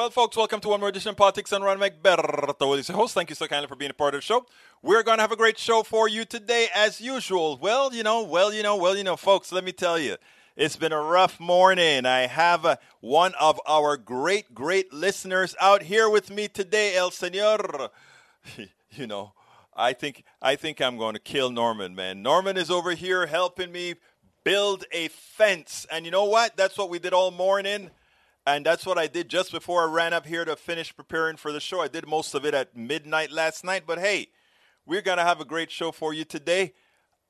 Well, folks, welcome to one more edition of Politics and Ron McBerto. Will your host? Thank you so kindly for being a part of the show. We're going to have a great show for you today, as usual. Well, you know, well, you know, well, you know, folks, let me tell you, it's been a rough morning. I have uh, one of our great, great listeners out here with me today, El Senor. you know, I think I think I'm going to kill Norman, man. Norman is over here helping me build a fence. And you know what? That's what we did all morning. And that's what I did just before I ran up here to finish preparing for the show. I did most of it at midnight last night. But hey, we're going to have a great show for you today.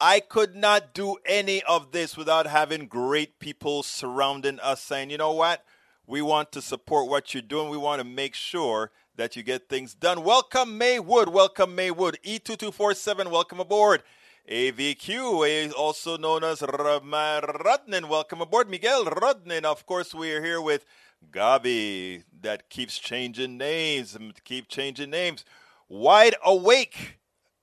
I could not do any of this without having great people surrounding us saying, you know what? We want to support what you're doing. We want to make sure that you get things done. Welcome, Maywood. Welcome, Maywood. E2247, welcome aboard. AVQ, is also known as Rodnin. Welcome aboard, Miguel Rodnin. Of course, we are here with Gabi, that keeps changing names, keep changing names. Wide awake.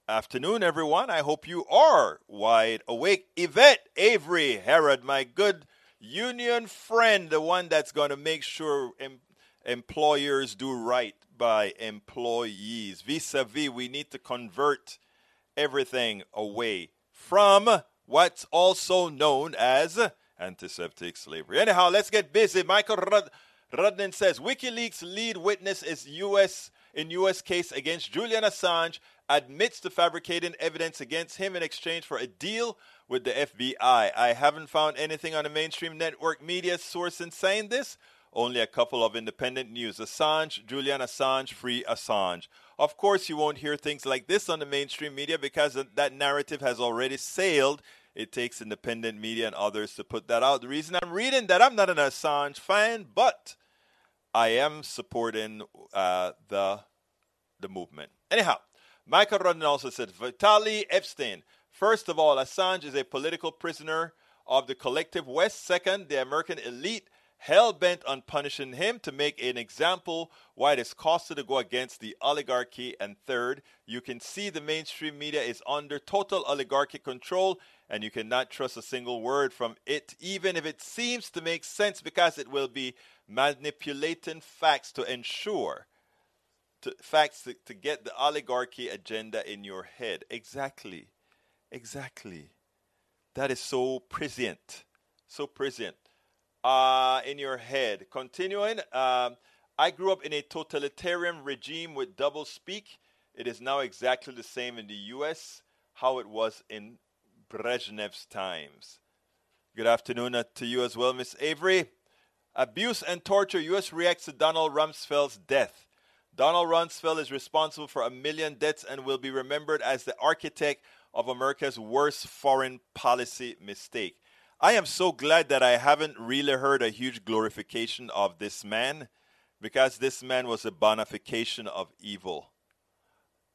Afternoon, everyone. I hope you are wide awake. Yvette Avery Herod, my good union friend, the one that's going to make sure em- employers do right by employees. Vis a vis, we need to convert everything away from what's also known as antiseptic slavery. Anyhow, let's get busy. Michael Rud- says WikiLeaks lead witness is U.S. in U.S. case against Julian Assange admits to fabricating evidence against him in exchange for a deal with the FBI. I haven't found anything on the mainstream network media source in saying this. Only a couple of independent news. Assange, Julian Assange, free Assange. Of course, you won't hear things like this on the mainstream media because that narrative has already sailed. It takes independent media and others to put that out. The reason I'm reading that, I'm not an Assange fan, but I am supporting uh, the the movement. Anyhow, Michael Rodden also said Vitaly Epstein. First of all, Assange is a political prisoner of the collective West. Second, the American elite hell bent on punishing him to make an example why it is costly to go against the oligarchy. And third, you can see the mainstream media is under total oligarchic control and you cannot trust a single word from it, even if it seems to make sense, because it will be manipulating facts to ensure. To, facts to, to get the oligarchy agenda in your head. Exactly. Exactly. That is so prescient. So prescient uh, in your head. Continuing, um, I grew up in a totalitarian regime with double speak. It is now exactly the same in the US, how it was in Brezhnev's times. Good afternoon uh, to you as well, Miss Avery. Abuse and torture. U.S. reacts to Donald Rumsfeld's death. Donald Rumsfeld is responsible for a million deaths and will be remembered as the architect of America's worst foreign policy mistake. I am so glad that I haven't really heard a huge glorification of this man because this man was a bonification of evil.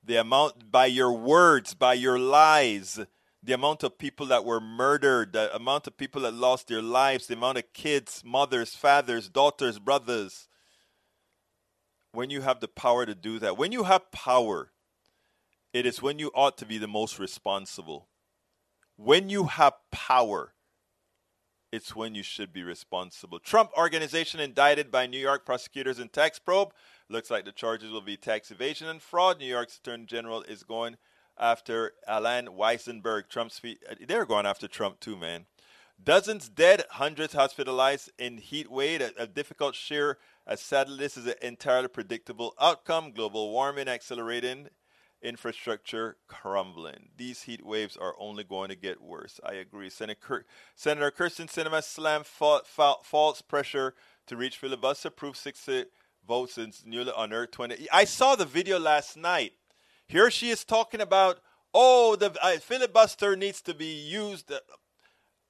The amount, by your words, by your lies, the amount of people that were murdered, the amount of people that lost their lives, the amount of kids, mothers, fathers, daughters, brothers. When you have the power to do that, when you have power, it is when you ought to be the most responsible. When you have power, it's when you should be responsible. Trump organization indicted by New York prosecutors in tax probe. Looks like the charges will be tax evasion and fraud. New York's Attorney General is going after Allen Weisselberg. Trump's feet. Uh, they're going after Trump too, man. Dozens dead, hundreds hospitalized in heat wave. A, a difficult sheer. As sadly, this is an entirely predictable outcome. Global warming accelerating infrastructure crumbling. These heat waves are only going to get worse. I agree. Senator, Senator Kyrsten Sinema slammed fa- fa- false pressure to reach filibuster, proof 60 votes in newly unearthed 20. I saw the video last night. Here she is talking about, oh, the uh, filibuster needs to be used. Uh,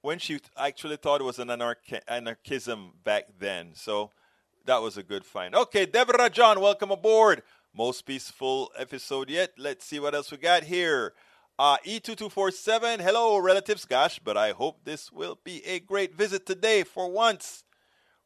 when she actually thought it was an anarch- anarchism back then. So that was a good find. Okay, Deborah John, welcome aboard. Most peaceful episode yet. Let's see what else we got here. Uh, E2247, hello, relatives. Gosh, but I hope this will be a great visit today for once.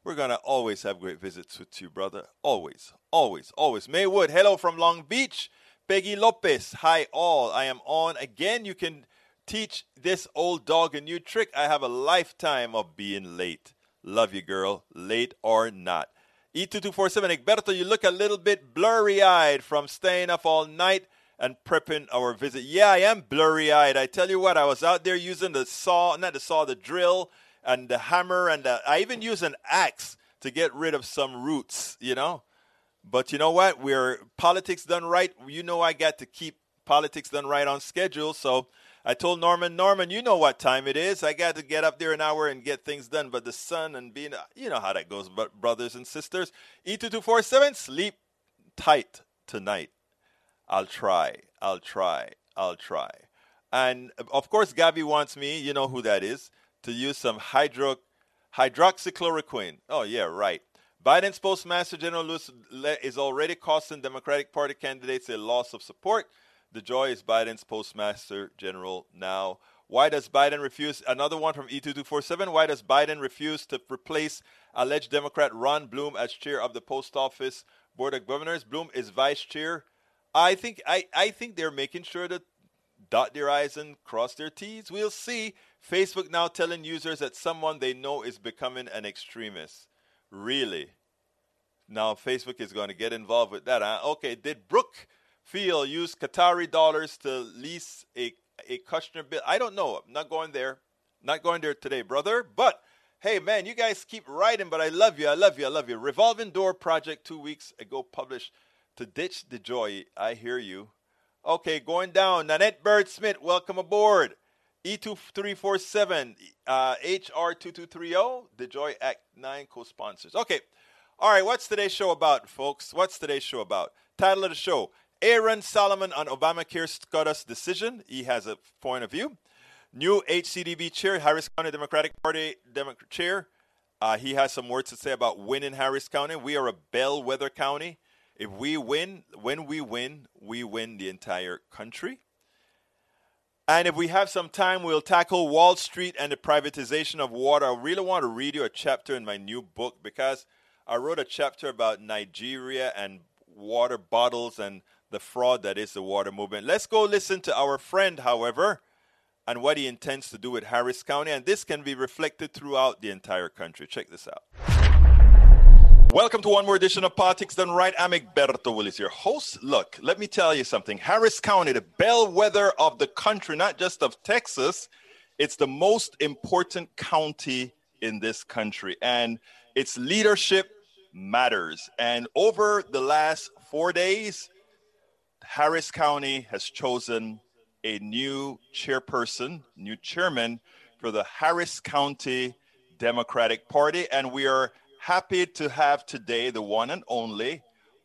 We're going to always have great visits with you, brother. Always, always, always. Maywood, hello from Long Beach. Peggy Lopez, hi all. I am on again. You can teach this old dog a new trick. I have a lifetime of being late. Love you, girl, late or not. E2247, Egberto, you look a little bit blurry eyed from staying up all night and prepping our visit. Yeah, I am blurry eyed. I tell you what, I was out there using the saw, not the saw, the drill and the hammer, and the, I even used an axe to get rid of some roots, you know. But you know what? We're politics done right. You know, I got to keep politics done right on schedule. So I told Norman, Norman, you know what time it is. I got to get up there an hour and get things done. But the sun and being, you know how that goes, But brothers and sisters. E2247, sleep tight tonight. I'll try. I'll try. I'll try. And of course, Gabby wants me, you know who that is, to use some hydro, hydroxychloroquine. Oh, yeah, right. Biden's Postmaster General is already costing Democratic Party candidates a loss of support. DeJoy is Biden's Postmaster General now. Why does Biden refuse? Another one from E2247. Why does Biden refuse to replace alleged Democrat Ron Bloom as chair of the Post Office Board of Governors? Bloom is vice chair. I think I, I think they're making sure to dot their I's and cross their T's. We'll see. Facebook now telling users that someone they know is becoming an extremist. Really? Now Facebook is going to get involved with that. Huh? Okay, did Brookfield feel use Qatari dollars to lease a, a Kushner bill. I don't know. I'm not going there. Not going there today, brother. But hey, man, you guys keep writing, but I love you. I love you. I love you. Revolving Door Project two weeks ago published to ditch DeJoy. I hear you. Okay, going down. Nanette Bird Smith, welcome aboard. E2347, uh, HR2230, the Joy Act 9 co sponsors. Okay, all right, what's today's show about, folks? What's today's show about? Title of the show Aaron Solomon on Obamacare SCOTUS decision. He has a point of view. New HCDP chair, Harris County Democratic Party Democrat chair. Uh, he has some words to say about winning Harris County. We are a bellwether county. If we win, when we win, we win the entire country. And if we have some time, we'll tackle Wall Street and the privatization of water. I really want to read you a chapter in my new book because I wrote a chapter about Nigeria and water bottles and the fraud that is the water movement. Let's go listen to our friend, however, and what he intends to do with Harris County. And this can be reflected throughout the entire country. Check this out. Welcome to one more edition of Politics Done Right. I'm Egberto Willis, your host. Look, let me tell you something. Harris County, the bellwether of the country, not just of Texas, it's the most important county in this country. And its leadership matters. And over the last four days, Harris County has chosen a new chairperson, new chairman for the Harris County Democratic Party. And we are happy to have today the one and only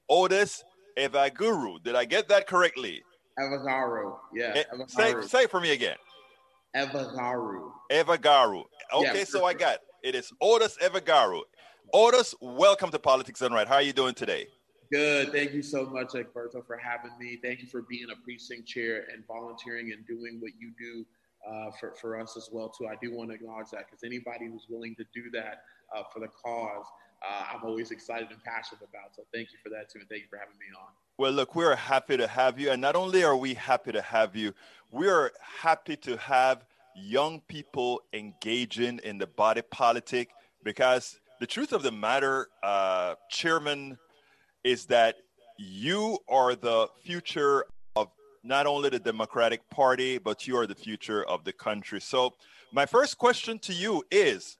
Otis Evbagharu. Did I get that correctly? Evbagharu, yeah. Eh, say, say for me again. Evbagharu. Evbagharu. Okay, yeah, so I got it is Otis Evbagharu. Otis, welcome to Politics Done Right. How are you doing today? Good. Thank you so much, Egberto, for having me. Thank you for being a precinct chair and volunteering and doing what you do uh, for, for us as well, too. I do want to acknowledge that because anybody who's willing to do that uh, for the cause, uh, I'm always excited and passionate about. So thank you for that, too. And thank you for having me on. Well, look, we're happy to have you. And not only are we happy to have you, we are happy to have young people engaging in the body politic because the truth of the matter, uh, Chairman is that you are the future of not only the Democratic Party, but you are the future of the country. So, my first question to you is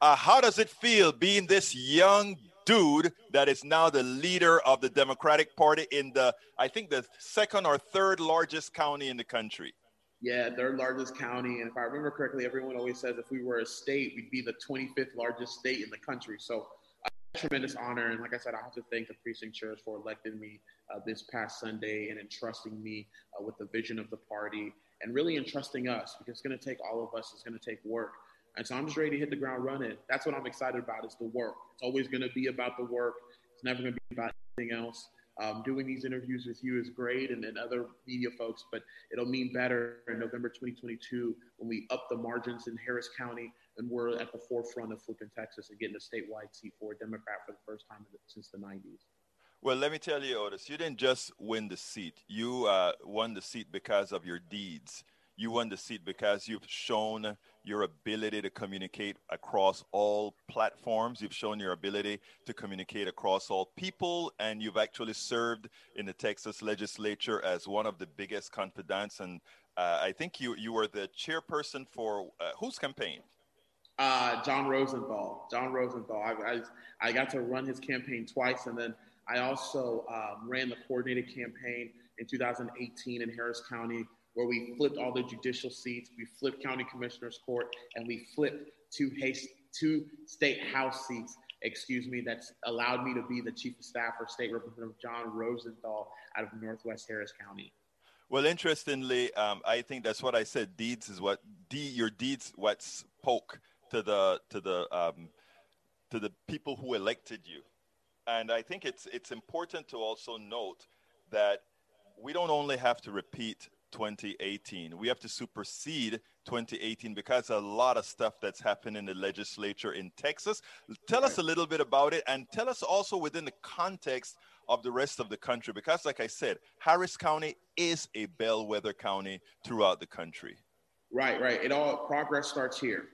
uh, How does it feel being this young dude that is now the leader of the Democratic Party in the, I think, the second or third largest county in the country? Yeah, third largest county. And if I remember correctly, everyone always says if we were a state, we'd be the 25th largest state in the country. So tremendous honor. And like I said, I have to thank the precinct chairs for electing me uh, this past Sunday and entrusting me uh, with the vision of the party and really entrusting us because it's going to take all of us. It's going to take work. And so I'm just ready to hit the ground running. That's what I'm excited about is the work. It's always going to be about the work. It's never going to be about anything else. Um, doing these interviews with you is great and, and other media folks, but it'll mean better in November 2022 when we up the margins in Harris County and we're at the forefront of flipping Texas and getting a statewide seat for a Democrat for the first time since the 90s. Well, let me tell you, Otis, you didn't just win the seat. You uh, won the seat because of your deeds. you won the seat because you've shown your ability to communicate across all platforms. You've shown your ability to communicate across all people, and you've actually served in the Texas legislature as one of the biggest confidants. And uh, I think you you were the chairperson for uh, whose campaign? Uh, Jon Rosenthal. Jon Rosenthal. I, I, I got to run his campaign twice, and then I also um, ran the coordinated campaign in 2018 in Harris County, where we flipped all the judicial seats, we flipped county commissioners court, and we flipped two, two state house seats. Excuse me, that's allowed me to be the chief of staff for State Representative Jon Rosenthal out of Northwest Harris County. Well, interestingly, um, I think that's what I said. Deeds is what de- your deeds what spoke to the to the um, to the people who elected you, and I think it's it's important to also note that we don't only have to repeat 2018. We have to supersede 2018 because a lot of stuff that's happened in the legislature in Texas. Tell us a little bit about it and tell us also within the context of the rest of the country because like I said, Harris County is a bellwether county throughout the country. Right, right. It all progress starts here.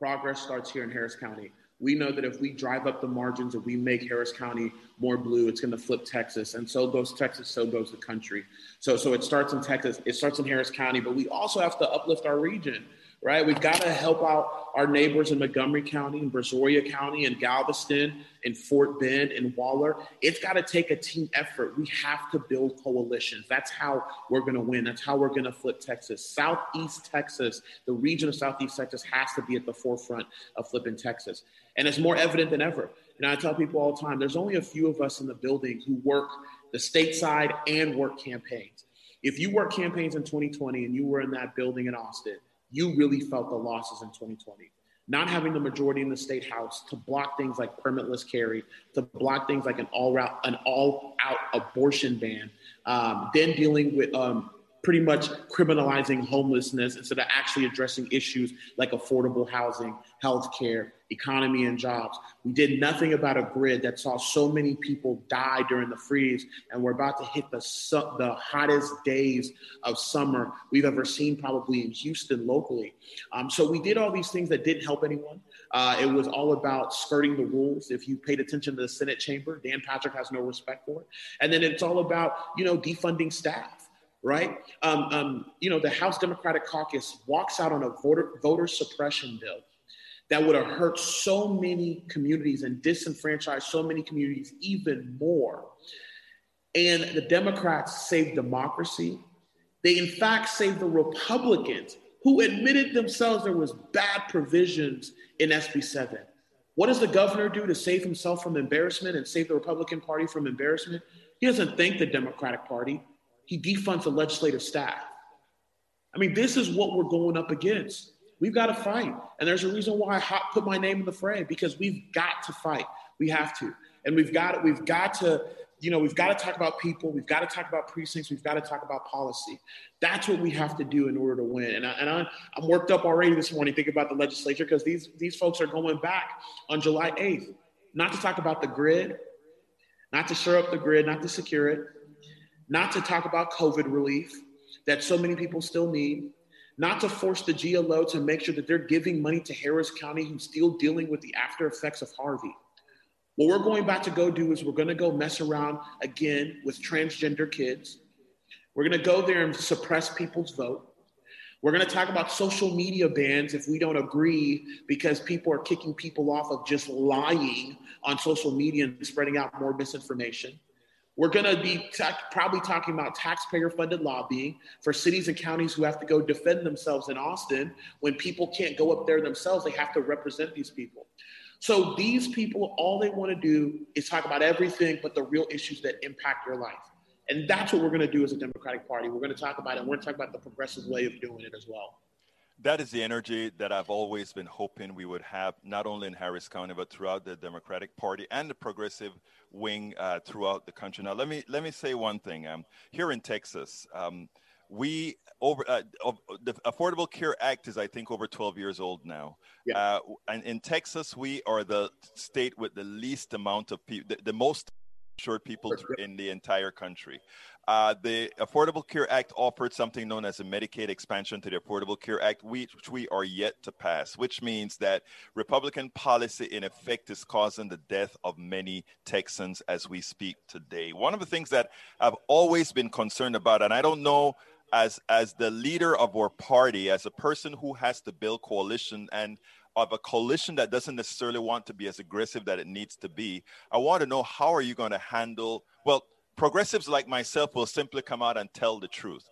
Progress starts here in Harris County. We know that if we drive up the margins, if we make Harris County more blue, it's going to flip Texas, and so goes Texas, so goes the country. So, so it starts in Texas, it starts in Harris County, but we also have to uplift our region right? We've got to help out our neighbors in Montgomery County and Brazoria County and Galveston and Fort Bend and Waller. It's got to take a team effort. We have to build coalitions. That's how we're going to win. That's how we're going to flip Texas. Southeast Texas, the region of Southeast Texas has to be at the forefront of flipping Texas. And it's more evident than ever. And I tell people all the time there's only a few of us in the building who work the state side and work campaigns. If you work campaigns in 2020 and you were in that building in Austin, you really felt the losses in 2020. Not having the majority in the state house to block things like permitless carry, to block things like an all route, an all out abortion ban, um, then dealing with um, pretty much criminalizing homelessness instead of actually addressing issues like affordable housing, health care, economy, and jobs. We did nothing about a grid that saw so many people die during the freeze, and we're about to hit the, su- the hottest days of summer we've ever seen, probably in Houston locally. Um, so we did all these things that didn't help anyone. Uh, it was all about skirting the rules. If you paid attention to the Senate chamber, Dan Patrick has no respect for it. And then it's all about, you know, defunding staff right? Um, um, you know, the House Democratic Caucus walks out on a voter, voter suppression bill that would have hurt so many communities and disenfranchised so many communities even more. And the Democrats saved democracy. They, in fact, saved the Republicans who admitted themselves there was bad provisions in SB 7. What does the governor do to save himself from embarrassment and save the Republican Party from embarrassment? He doesn't thank the Democratic Party he defunds the legislative staff. I mean, this is what we're going up against. We've got to fight. And there's a reason why I put my name in the fray because we've got to fight. We have to. And we've got we've got to, you know, we've got to talk about people. We've got to talk about precincts. We've got to talk about policy. That's what we have to do in order to win. And, I, and I, I'm worked up already this morning thinking about the legislature because these, these folks are going back on July 8th, not to talk about the grid, not to shore up the grid, not to secure it, not to talk about COVID relief that so many people still need, not to force the GLO to make sure that they're giving money to Harris County who's still dealing with the after effects of Harvey. What we're going back to go do is we're going to go mess around again with transgender kids. We're going to go there and suppress people's vote. We're going to talk about social media bans if we don't agree because people are kicking people off of just lying on social media and spreading out more misinformation. We're going to be probably talking about taxpayer funded lobbying for cities and counties who have to go defend themselves in Austin. When people can't go up there themselves, they have to represent these people. So these people, all they want to do is talk about everything but the real issues that impact your life. And that's what we're going to do as a Democratic Party. We're going to talk about it. And we're going to talk about the progressive way of doing it as well that is the energy that I've always been hoping we would have, not only in Harris County, but throughout the Democratic Party and the progressive wing uh, throughout the country. Now, let me let me say one thing. Um, here in Texas, um, we over uh, the Affordable Care Act is, I think, over 12 years old now. Yeah. Uh, and in Texas, we are the state with the least amount of people, the, the most insured people in the entire country. Uh, the Affordable Care Act offered something known as a Medicaid expansion to the Affordable Care Act, which we are yet to pass, which means that Republican policy, in effect, is causing the death of many Texans as we speak today. One of the things that I've always been concerned about, and I don't know as as the leader of our party, as a person who has to build coalition and of a coalition that doesn't necessarily want to be as aggressive that it needs to be, I want to know how are you going to handle well progressives like myself will simply come out and tell the truth.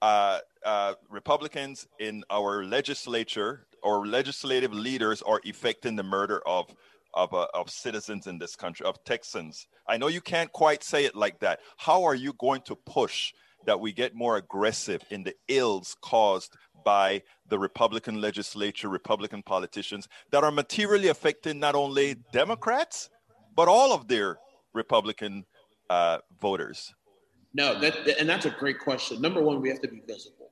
Uh, uh, Republicans in our legislature or legislative leaders are effecting the murder of of, uh, of citizens in this country, of Texans. I know you can't quite say it like that. How are you going to push that we get more aggressive in the ills caused by the Republican legislature, Republican politicians that are materially affecting not only Democrats, but all of their Republican uh, voters? No, that and that's a great question. Number one, we have to be visible.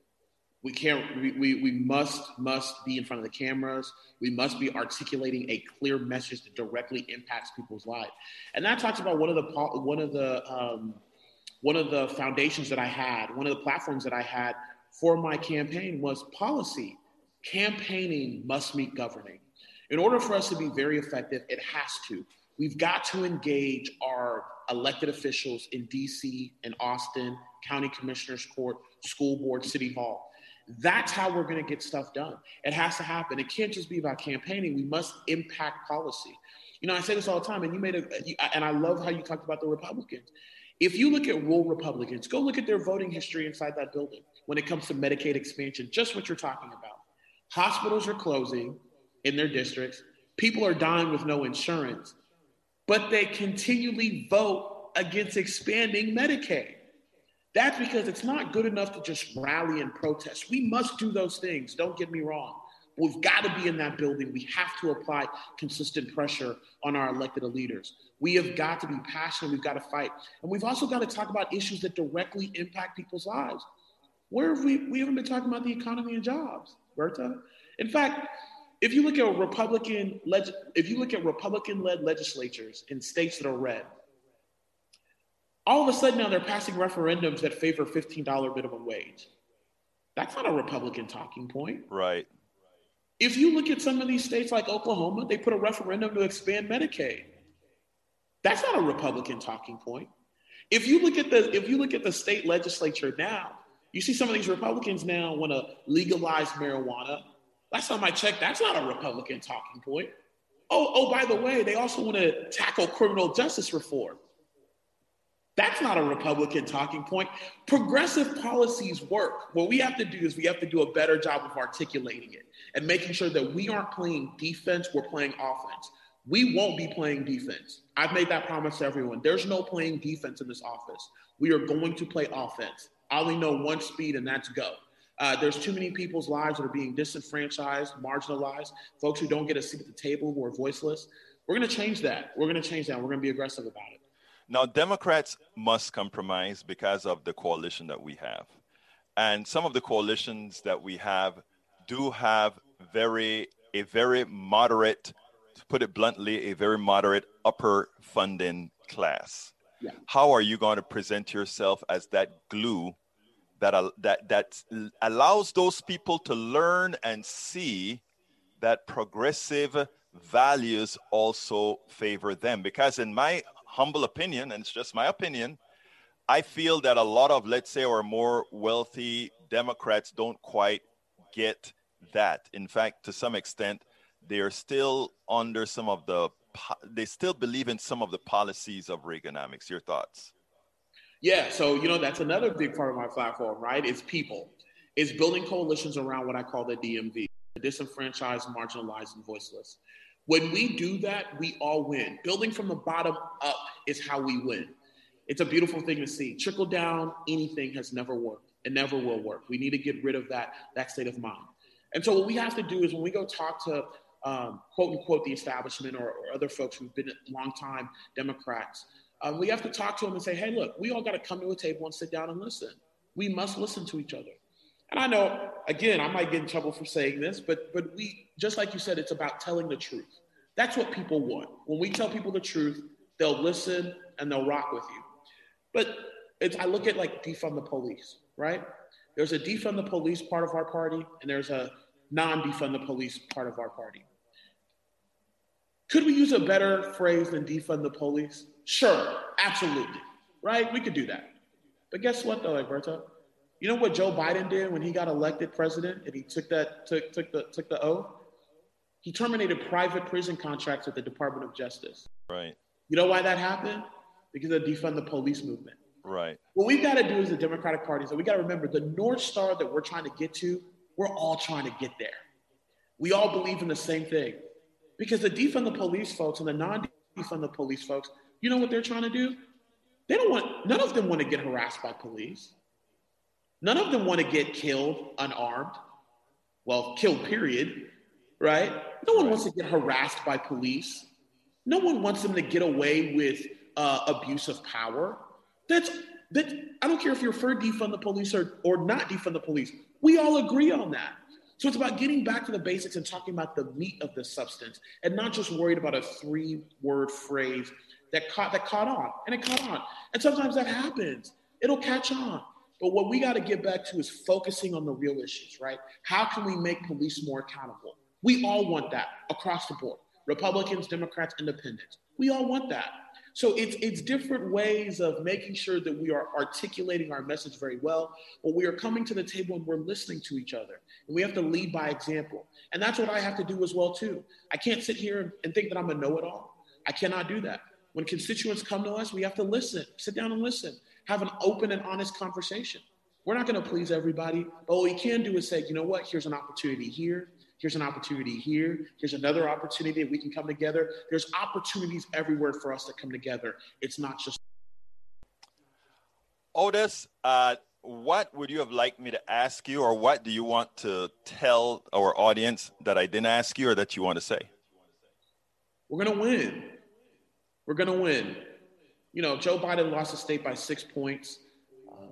We can't. We, we, we must must be in front of the cameras. We must be articulating a clear message that directly impacts people's lives. And that talks about one of the one of the um, one of the foundations that I had, one of the platforms that I had for my campaign was policy. Campaigning must meet governing. In order for us to be very effective, it has to. We've got to engage our elected officials in DC and Austin, county commissioners court, school board, city hall. That's how we're going to get stuff done. It has to happen. It can't just be about campaigning. We must impact policy. You know, I say this all the time, and you made a, and I love how you talked about the Republicans. If you look at rural Republicans, go look at their voting history inside that building when it comes to Medicaid expansion, just what you're talking about. Hospitals are closing in their districts, people are dying with no insurance but they continually vote against expanding Medicaid. That's because it's not good enough to just rally and protest. We must do those things, don't get me wrong. We've got to be in that building. We have to apply consistent pressure on our elected leaders. We have got to be passionate. We've got to fight. And we've also got to talk about issues that directly impact people's lives. Where have we, we haven't been talking about the economy and jobs, Berta. In fact, if you look at Republican leg- if you look at Republican-led legislatures in states that are red, all of a sudden now they're passing referendums that favor $15 minimum wage. That's not a Republican talking point. Right. If you look at some of these states like Oklahoma, they put a referendum to expand Medicaid. That's not a Republican talking point. If you look at the if you look at the state legislature now, you see some of these Republicans now want to legalize marijuana Last time I checked, that's not a Republican talking point. Oh, oh, by the way, they also want to tackle criminal justice reform. That's not a Republican talking point. Progressive policies work. What we have to do is we have to do a better job of articulating it and making sure that we aren't playing defense, we're playing offense. We won't be playing defense. I've made that promise to everyone. There's no playing defense in this office. We are going to play offense. I only know one speed, and that's go. Uh, there's too many people's lives that are being disenfranchised, marginalized, folks who don't get a seat at the table who are voiceless. We're going to change that. We're going to change that. We're going to be aggressive about it. Now, Democrats must compromise because of the coalition that we have. And some of the coalitions that we have do have very a very moderate, to put it bluntly, a very moderate upper funding class. Yeah. How are you going to present yourself as that glue that, that, that allows those people to learn and see that progressive values also favor them. Because, in my humble opinion, and it's just my opinion, I feel that a lot of, let's say, our more wealthy Democrats don't quite get that. In fact, to some extent, they are still under some of the, they still believe in some of the policies of Reaganomics. Your thoughts? Yeah, so you know that's another big part of my platform, right? It's people. It's building coalitions around what I call the DMV, the disenfranchised, marginalized, and voiceless. When we do that, we all win. Building from the bottom up is how we win. It's a beautiful thing to see. Trickle down anything has never worked. It never will work. We need to get rid of that that state of mind. And so what we have to do is when we go talk to um, quote unquote the establishment or, or other folks who've been longtime Democrats, um, we have to talk to them and say, hey, look, we all got to come to a table and sit down and listen. We must listen to each other. And I know, again, I might get in trouble for saying this, but but we, just like you said, it's about telling the truth. That's what people want. When we tell people the truth, they'll listen and they'll rock with you. But it's, I look at like defund the police, right? There's a defund the police part of our party, and there's a non defund the police part of our party. Could we use a better phrase than defund the police? Sure, absolutely, right? We could do that. But guess what, though, Alberto? You know what Joe Biden did when he got elected president and he took that took took the took the oath? He terminated private prison contracts with the Department of Justice. Right. You know why that happened? Because of the defund the police movement. Right. What we've got to do as the Democratic Party is that we got to remember the North Star that we're trying to get to, we're all trying to get there. We all believe in the same thing. Because the defund the police folks and the non defund the police folks, you know what they're trying to do? They don't want, none of them want to get harassed by police. None of them want to get killed unarmed. Well, killed, period, right? No one wants to get harassed by police. No one wants them to get away with uh, abuse of power. That's that. I don't care if you're for defund the police or, or not defund the police. We all agree on that. So it's about getting back to the basics and talking about the meat of the substance and not just worried about a three word phrase that caught that caught on. And it caught on. And sometimes that happens. It'll catch on. But what we got to get back to is focusing on the real issues, right? How can we make police more accountable? We all want that across the board. Republicans, Democrats, Independents. We all want that. So it's it's different ways of making sure that we are articulating our message very well, but we are coming to the table and we're listening to each other. And we have to lead by example. And that's what I have to do as well too. I can't sit here and think that I'm a know-it-all. I cannot do that. When constituents come to us, we have to listen, sit down and listen, have an open and honest conversation. We're not going to please everybody, but what we can do is say, you know what, here's an opportunity here. Here's an opportunity here. Here's another opportunity we can come together. There's opportunities everywhere for us to come together. It's not just. Otis, uh, what would you have liked me to ask you, or what do you want to tell our audience that I didn't ask you or that you want to say? We're going to win. We're going to win. You know, Joe Biden lost the state by six points. Um,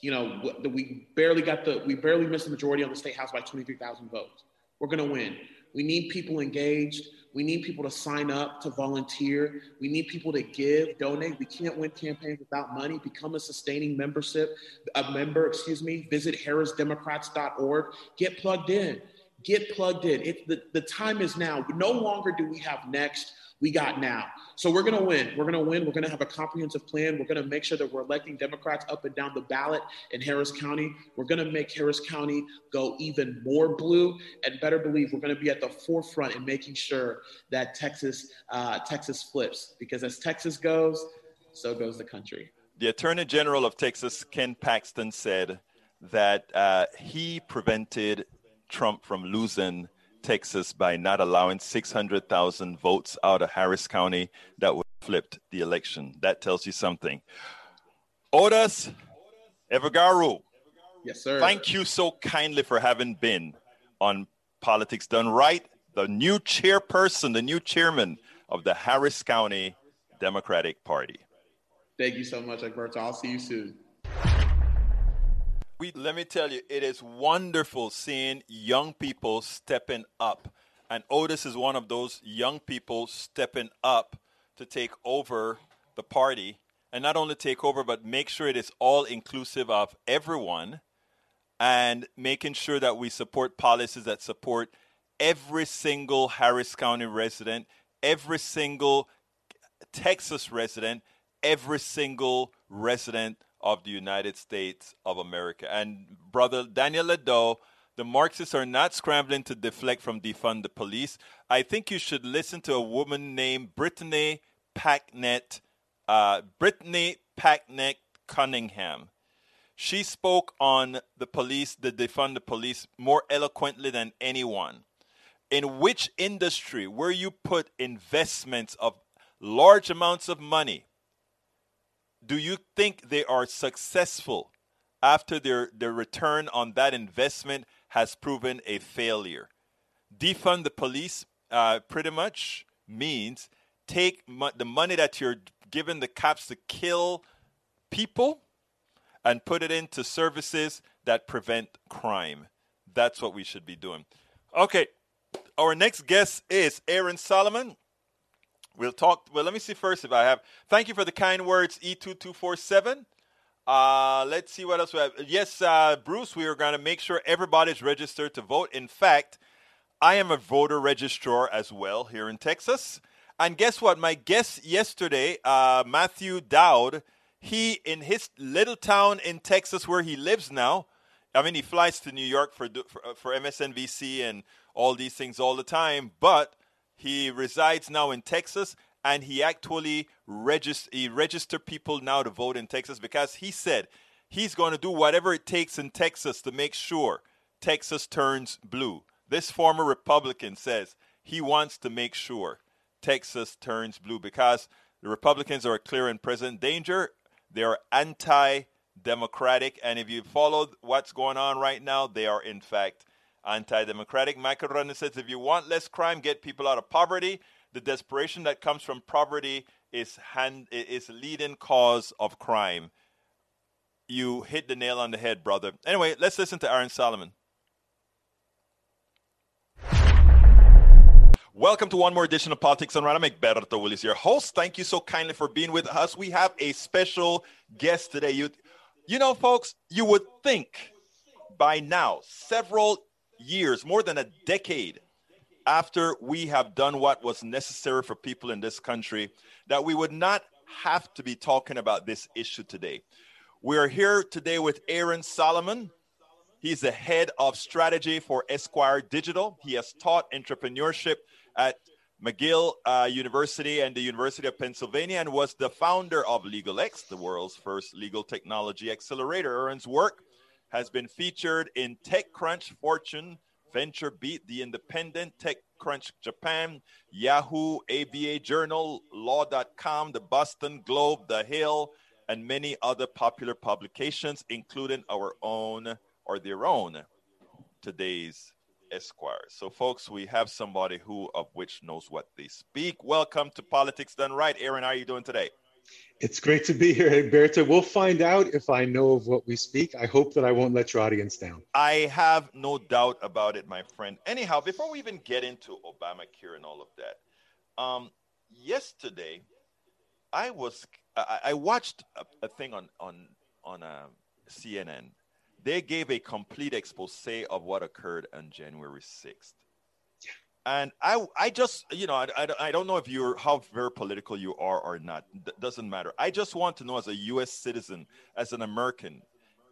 you know, we barely got the, we barely missed the majority on the state house by 23,000 votes. We're going to win. We need people engaged. We need people to sign up, to volunteer. We need people to give, donate. We can't win campaigns without money. Become a sustaining membership, a member, excuse me. Visit harrisdemocrats.org. Get plugged in. Get plugged in. It, the, the time is now. No longer do we have next we got now. So we're going to win. We're going to win. We're going to have a comprehensive plan. We're going to make sure that we're electing Democrats up and down the ballot in Harris County. We're going to make Harris County go even more blue, and better believe we're going to be at the forefront in making sure that Texas uh, Texas flips. Because as Texas goes, so goes the country. The Attorney General of Texas, Ken Paxton, said that uh, he prevented Trump from losing Texas by not allowing 600,000 votes out of Harris County that would have flipped the election. That tells you something. Otis Evbagharu. Yes, sir. Thank you so kindly for having been on Politics Done Right, the new chairperson, the new chairman of the Harris County Democratic Party. Thank you so much, Alberto. I'll see you soon we let me tell you, it is wonderful seeing young people stepping up. And Otis is one of those young people stepping up to take over the party. And not only take over, but make sure it is all inclusive of everyone and making sure that we support policies that support every single Harris County resident, every single Texas resident, every single resident of the United States of America. And brother Daniel Ledo, the Marxists are not scrambling to deflect from defund the police. I think you should listen to a woman named Brittany Packnett, uh, Brittany Packnett Cunningham. She spoke on the police, the defund the police, more eloquently than anyone. In which industry where you put investments of large amounts of money do you think they are successful after their, their return on that investment has proven a failure? Defund the police uh, pretty much means take mo- the money that you're giving the cops to kill people and put it into services that prevent crime. That's what we should be doing. Okay, our next guest is Aaron Solomon. We'll talk. Well, let me see first if I have. Thank you for the kind words, E2247. Uh, let's see what else we have. Yes, uh, Bruce, we are going to make sure everybody's registered to vote. In fact, I am a voter registrar as well here in Texas. And guess what? My guest yesterday, uh, Matthew Dowd, he in his little town in Texas where he lives now. I mean, he flies to New York for for, uh, for MSNBC and all these things all the time, but he resides now in Texas and he actually register he registered people now to vote in Texas because he said he's going to do whatever it takes in Texas to make sure Texas turns blue. This former Republican says he wants to make sure Texas turns blue because the Republicans are a clear and present danger. They are anti democratic. And if you follow what's going on right now, they are, in fact, anti democratic. Michael Rodney says if you want less crime, get people out of poverty. The desperation that comes from poverty is, hand, is leading cause of crime. You hit the nail on the head, brother. Anyway, let's listen to Aaron Solomon. Welcome to one more edition of Politics Done Right. I'm Egberto Willis, your host. Thank you so kindly for being with us. We have a special guest today. You, you know, folks, you would think by now, several years, more than a decade after we have done what was necessary for people in this country, that we would not have to be talking about this issue today. We are here today with Aaron Solomon. He's the head of strategy for Esquire Digital. He has taught entrepreneurship at McGill uh, University and the University of Pennsylvania and was the founder of LegalX, the world's first legal technology accelerator. Aaron's work has been featured in TechCrunch, Fortune, VentureBeat, The Independent, TechCrunch Japan, Yahoo, ABA Journal, Law.com, the Boston Globe, The Hill, and many other popular publications, including our own or their own today's Esquire. So, folks, we have somebody who of which knows what they speak. Welcome to Politics Done Right. Aaron, how are you doing today? It's great to be here, Egberto. We'll find out if I know of what we speak. I hope that I won't let your audience down. I have no doubt about it, my friend. Anyhow, before we even get into Obamacare and all of that, um, yesterday I was I, I watched a, a, thing on on on um, CNN they gave a complete expose of what occurred on January 6th. And I, I just, you know, I, I, I don't know if you're how very political you are or not. D- doesn't matter. I just want to know, as a U.S. citizen, as an American,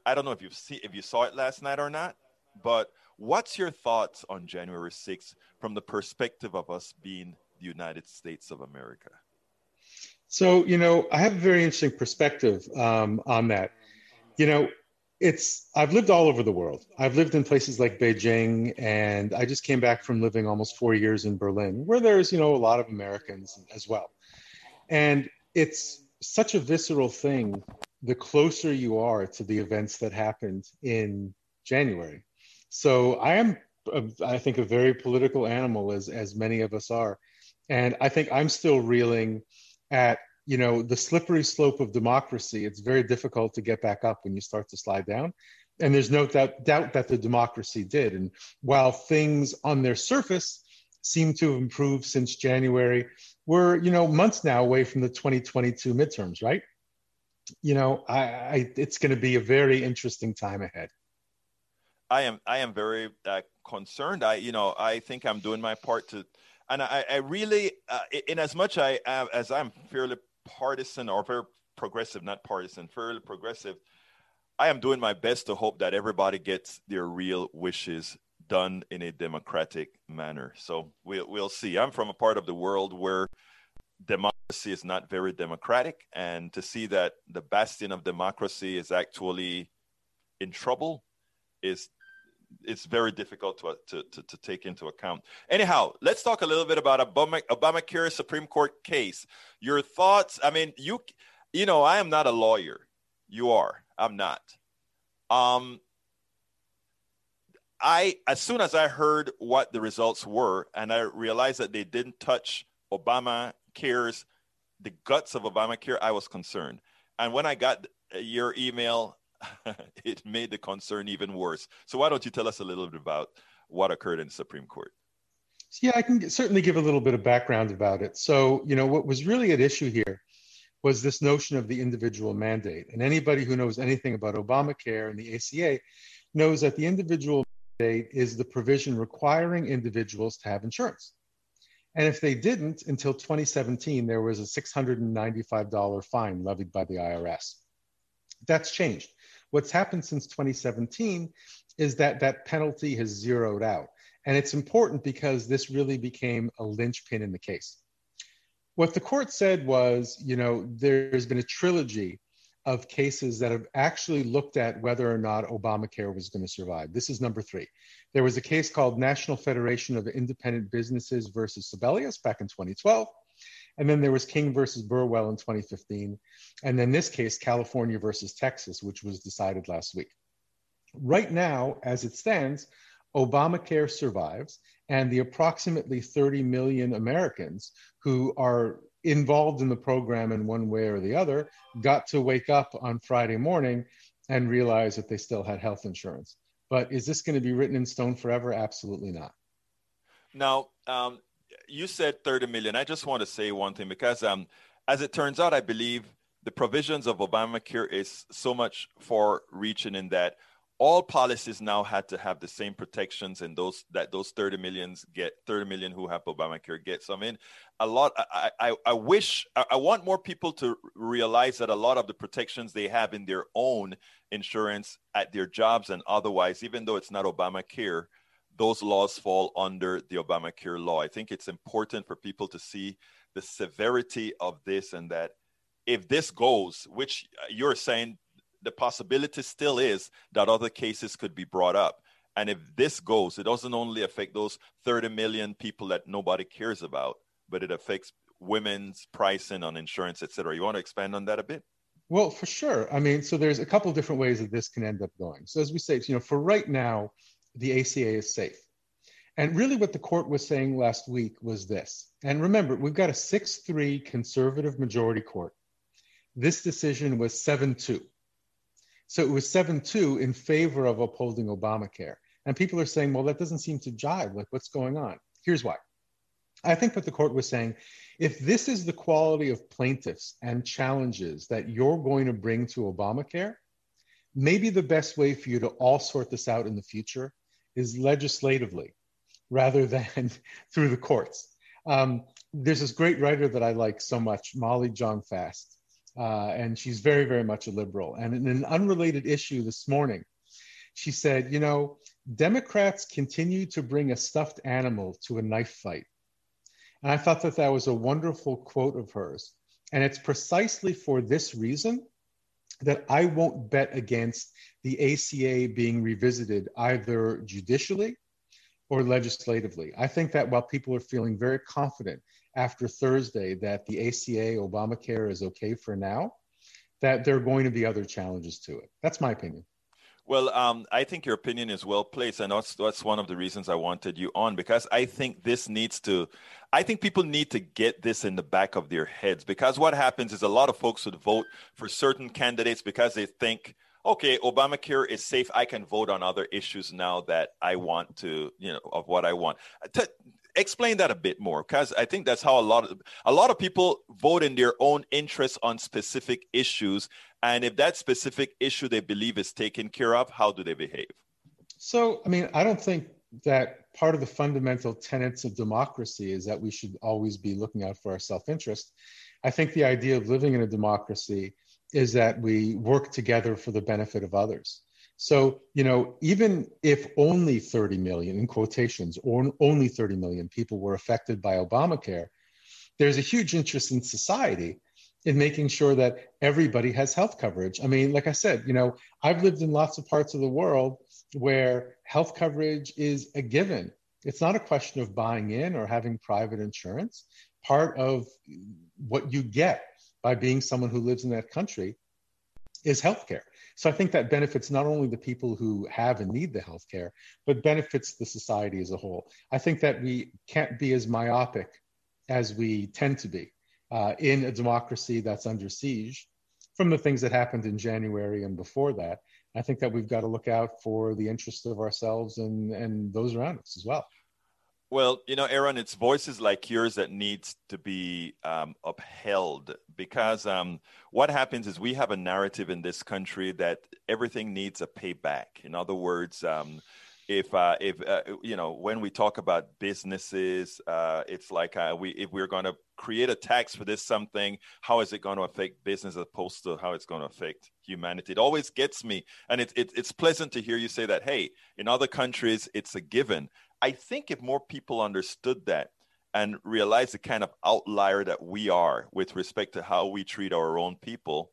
I don't know if you've seen, if you saw it last night or not, but what's your thoughts on January 6th from the perspective of us being the United States of America? So, you know, I have a very interesting perspective um, on that. You know, it's I've lived all over the world. I've lived in places like Beijing, and I just came back from living almost four years in Berlin, where there's you know a lot of Americans as well. And it's such a visceral thing. The closer you are to the events that happened in January, so I am, I think, a very political animal, as as many of us are, and I think I'm still reeling at you know the slippery slope of democracy it's very difficult to get back up when you start to slide down. And there's no doubt, doubt that the democracy did. And while things on their surface seem to have improved since january we're you know months now away from the 2022 midterms right? You know i, I it's going to be a very interesting time ahead. I am i am very uh, concerned. I you know i think i'm doing my part to and I, I really, uh, in as much I as I'm fairly partisan or very progressive, not partisan, fairly progressive, I am doing my best to hope that everybody gets their real wishes done in a democratic manner. So we'll, we'll see. I'm from a part of the world where democracy is not very democratic. And to see that the bastion of democracy is actually in trouble is it's very difficult to, to, to, to, take into account. Anyhow, let's talk a little bit about Obama, Obamacare Supreme Court case. Your thoughts? I mean, you you know, I am not a lawyer. You are. I'm not. Um, I as soon as I heard what the results were, and I realized that they didn't touch Obamacare's the guts of Obamacare, I was concerned. And when I got your email it made the concern even worse. So why don't you tell us a little bit about what occurred in the Supreme Court? Yeah, I can certainly give a little bit of background about it. So, you know, what was really at issue here was this notion of the individual mandate. And anybody who knows anything about Obamacare and the ACA knows that the individual mandate is the provision requiring individuals to have insurance. And if they didn't until 2017, there was a $695 fine levied by the IRS. That's changed. What's happened since 2017 is that that penalty has zeroed out. And it's important because this really became a linchpin in the case. What the court said was, you know, there's been a trilogy of cases that have actually looked at whether or not Obamacare was going to survive. This is number three. There was a case called National Federation of Independent Businesses versus Sebelius back in 2012. And then there was King versus Burwell in 2015. And then this case, California versus Texas, which was decided last week. Right now, as it stands, Obamacare survives, and the approximately 30 million Americans who are involved in the program in one way or the other got to wake up on Friday morning and realize that they still had health insurance. But is this going to be written in stone forever? Absolutely not. Now, um, you said 30 million. I just want to say one thing because, um, as it turns out, I believe the provisions of Obamacare is so much far reaching in that all policies now had to have the same protections and those that those 30 millions get 30 million who have obamacare get so i mean a lot i i, I wish I, want more people to realize that a lot of the protections they have in their own insurance at their jobs and otherwise even though it's not obamacare those laws fall under the obamacare law i think it's important for people to see the severity of this and that if this goes which uh, you're saying the possibility still is that other cases could be brought up. And if this goes, it doesn't only affect those 30 million people that nobody cares about, but it affects women's pricing on insurance, et cetera. You want to expand on that a bit? Well, for sure. I mean, so there's a couple different ways that this can end up going. So as we say, you know, for right now, the ACA is safe. And really what the court was saying last week was this. And remember, we've got a 6-3 conservative majority court. This decision was 7-2. So it was 7 2 in favor of upholding Obamacare. And people are saying, well, that doesn't seem to jive. Like, what's going on? Here's why. I think what the court was saying if this is the quality of plaintiffs and challenges that you're going to bring to Obamacare, maybe the best way for you to all sort this out in the future is legislatively rather than through the courts. Um, there's this great writer that I like so much, Molly Jong-Fast, uh, and she's very, very much a liberal. And in an unrelated issue this morning, she said, you know, Democrats continue to bring a stuffed animal to a knife fight. And I thought that that was a wonderful quote of hers. And it's precisely for this reason that I won't bet against the ACA being revisited either judicially or legislatively. I think that while people are feeling very confident after Thursday that the ACA, Obamacare is okay for now, that there are going to be other challenges to it. That's my opinion. Well, um, I think your opinion is well placed, and that's that's one of the reasons I wanted you on because I think this needs to, I think people need to get this in the back of their heads because what happens is a lot of folks would vote for certain candidates because they think, okay, Obamacare is safe. I can vote on other issues now that I want to, you know, of what I want. To, explain that a bit more because i think that's how a lot of a lot of people vote in their own interests on specific issues and if that specific issue they believe is taken care of how do they behave? So i mean i don't think that part of the fundamental tenets of democracy is that we should always be looking out for our self-interest. I think the idea of living in a democracy is that we work together for the benefit of others. So, you know, even if only 30 million, in quotations, or only 30 million people were affected by Obamacare, there's a huge interest in society in making sure that everybody has health coverage. I mean, like I said, you know, I've lived in lots of parts of the world where health coverage is a given. It's not a question of buying in or having private insurance. Part of what you get by being someone who lives in that country is healthcare. So I think that benefits not only the people who have and need the healthcare, but benefits the society as a whole. I think that we can't be as myopic as we tend to be uh, in a democracy that's under siege from the things that happened in January and before that. I think that we've got to look out for the interests of ourselves and, and those around us as well. Well, you know, Aaron, it's voices like yours that needs to be um, upheld because um, what happens is we have a narrative in this country that everything needs a payback. In other words, um, if uh, if uh, you know when we talk about businesses, uh, it's like uh, we if we're going to create a tax for this something, how is it going to affect business as opposed to how it's going to affect humanity? It always gets me, and it, it, it's pleasant to hear you say that. Hey, in other countries, it's a given. I think if more people understood that and realized the kind of outlier that we are with respect to how we treat our own people,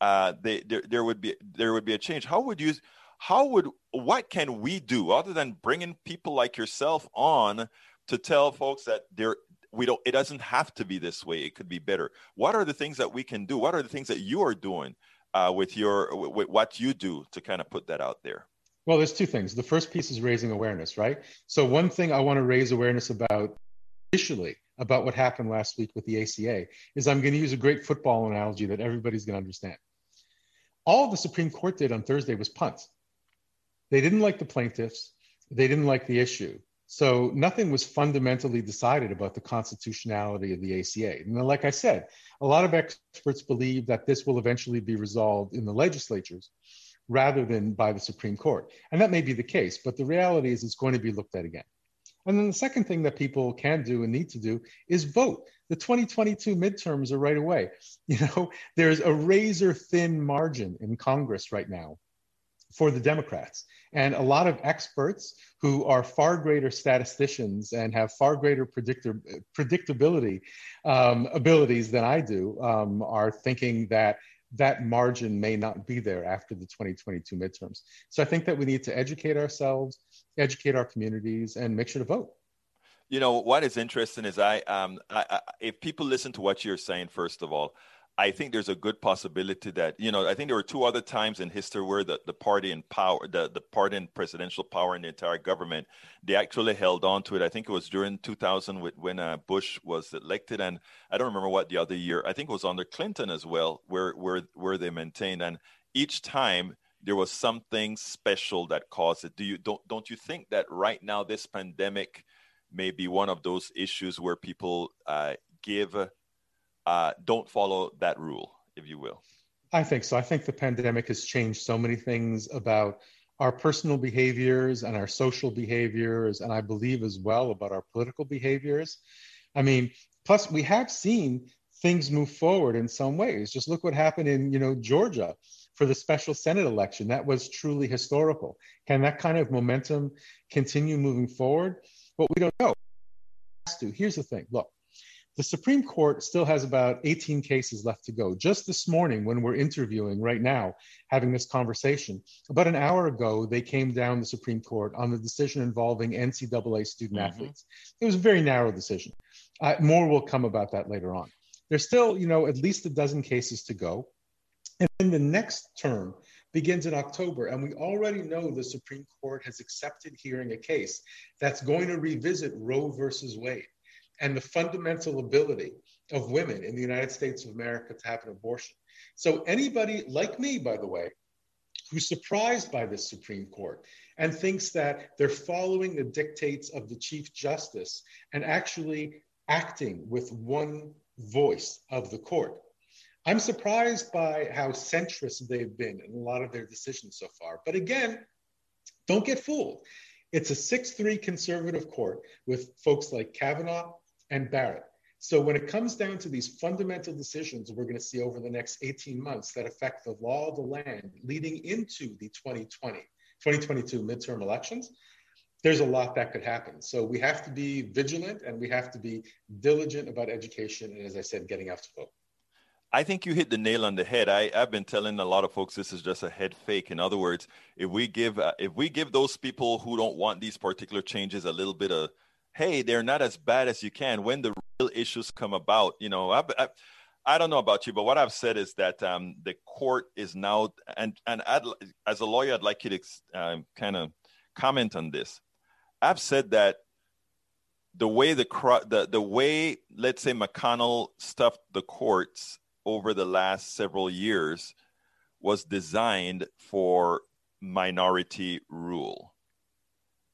uh, they, there, there would be there would be a change. How would you? How would what can we do other than bringing people like yourself on to tell folks that there we don't it doesn't have to be this way it could be better what are the things that we can do what are the things that you are doing uh, with your with what you do to kind of put that out there well, there's two things. The first piece is raising awareness, right? So, one thing I want to raise awareness about initially about what happened last week with the ACA is I'm going to use a great football analogy that everybody's going to understand. All the Supreme Court did on Thursday was punt. They didn't like the plaintiffs, they didn't like the issue. So, nothing was fundamentally decided about the constitutionality of the ACA. And like I said, a lot of experts believe that this will eventually be resolved in the legislatures rather than by the Supreme Court. And that may be the case, but the reality is it's going to be looked at again. And then the second thing that people can do and need to do is vote. The 2022 midterms are right away. You know, there's a razor thin margin in Congress right now for the Democrats. And a lot of experts who are far greater statisticians and have far greater predictor, predictability um, abilities than I do um, are thinking that that margin may not be there after the 2022 midterms. So I think that we need to educate ourselves, educate our communities, and make sure to vote. You know what is interesting is I, um, I, I if people listen to what you're saying, first of all, I think there's a good possibility that you know I think there were two other times in history where the, the party in power the, the party in presidential power in the entire government they actually held on to it. I think it was during 2000 when uh, Bush was elected, and I don't remember what the other year. I think it was under Clinton as well, where where where they maintained. And each time there was something special that caused it. Do you don't don't you think that right now this pandemic may be one of those issues where people uh, give uh, don't follow that rule, if you will? I think so. I think the pandemic has changed so many things about our personal behaviors and our social behaviors, and I believe as well about our political behaviors. I mean, plus we have seen things move forward in some ways. Just look what happened in, you know, Georgia for the special Senate election. That was truly historical. Can that kind of momentum continue moving forward? Well, we don't know. Here's the thing. Look, the Supreme Court still has about 18 cases left to go. Just this morning, when we're interviewing right now, having this conversation, about an hour ago, they came down the Supreme Court on the decision involving NCAA student mm-hmm. athletes. It was a very narrow decision. Uh, more will come about that later on. There's still, you know, at least a dozen cases to go. And then the next term begins in October, and we already know the Supreme Court has accepted hearing a case that's going to revisit Roe versus Wade and the fundamental ability of women in the United States of America to have an abortion. So, anybody like me, by the way, who's surprised by this Supreme Court and thinks that they're following the dictates of the Chief Justice and actually acting with one voice of the court. I'm surprised by how centrist they've been in a lot of their decisions so far. But again, don't get fooled. It's a 6 3 conservative court with folks like Kavanaugh, and Barrett. So when it comes down to these fundamental decisions we're going to see over the next 18 months that affect the law of the land leading into the 2020, 2022 midterm elections, there's a lot that could happen. So we have to be vigilant and we have to be diligent about education and, as I said, getting out to vote. I think you hit the nail on the head. I, have been telling a lot of folks this is just a head fake. In other words, if we give uh, if we give those people who don't want these particular changes a little bit of hey, they're not as bad as you can when the real issues come about. You know, I, I, I don't know about you, but what I've said is that um, the court is now, and and I'd, as a lawyer, I'd like you to uh, kind of comment on this. I've said that the way the the the way let's say McConnell stuffed the courts over the last several years was designed for minority rule.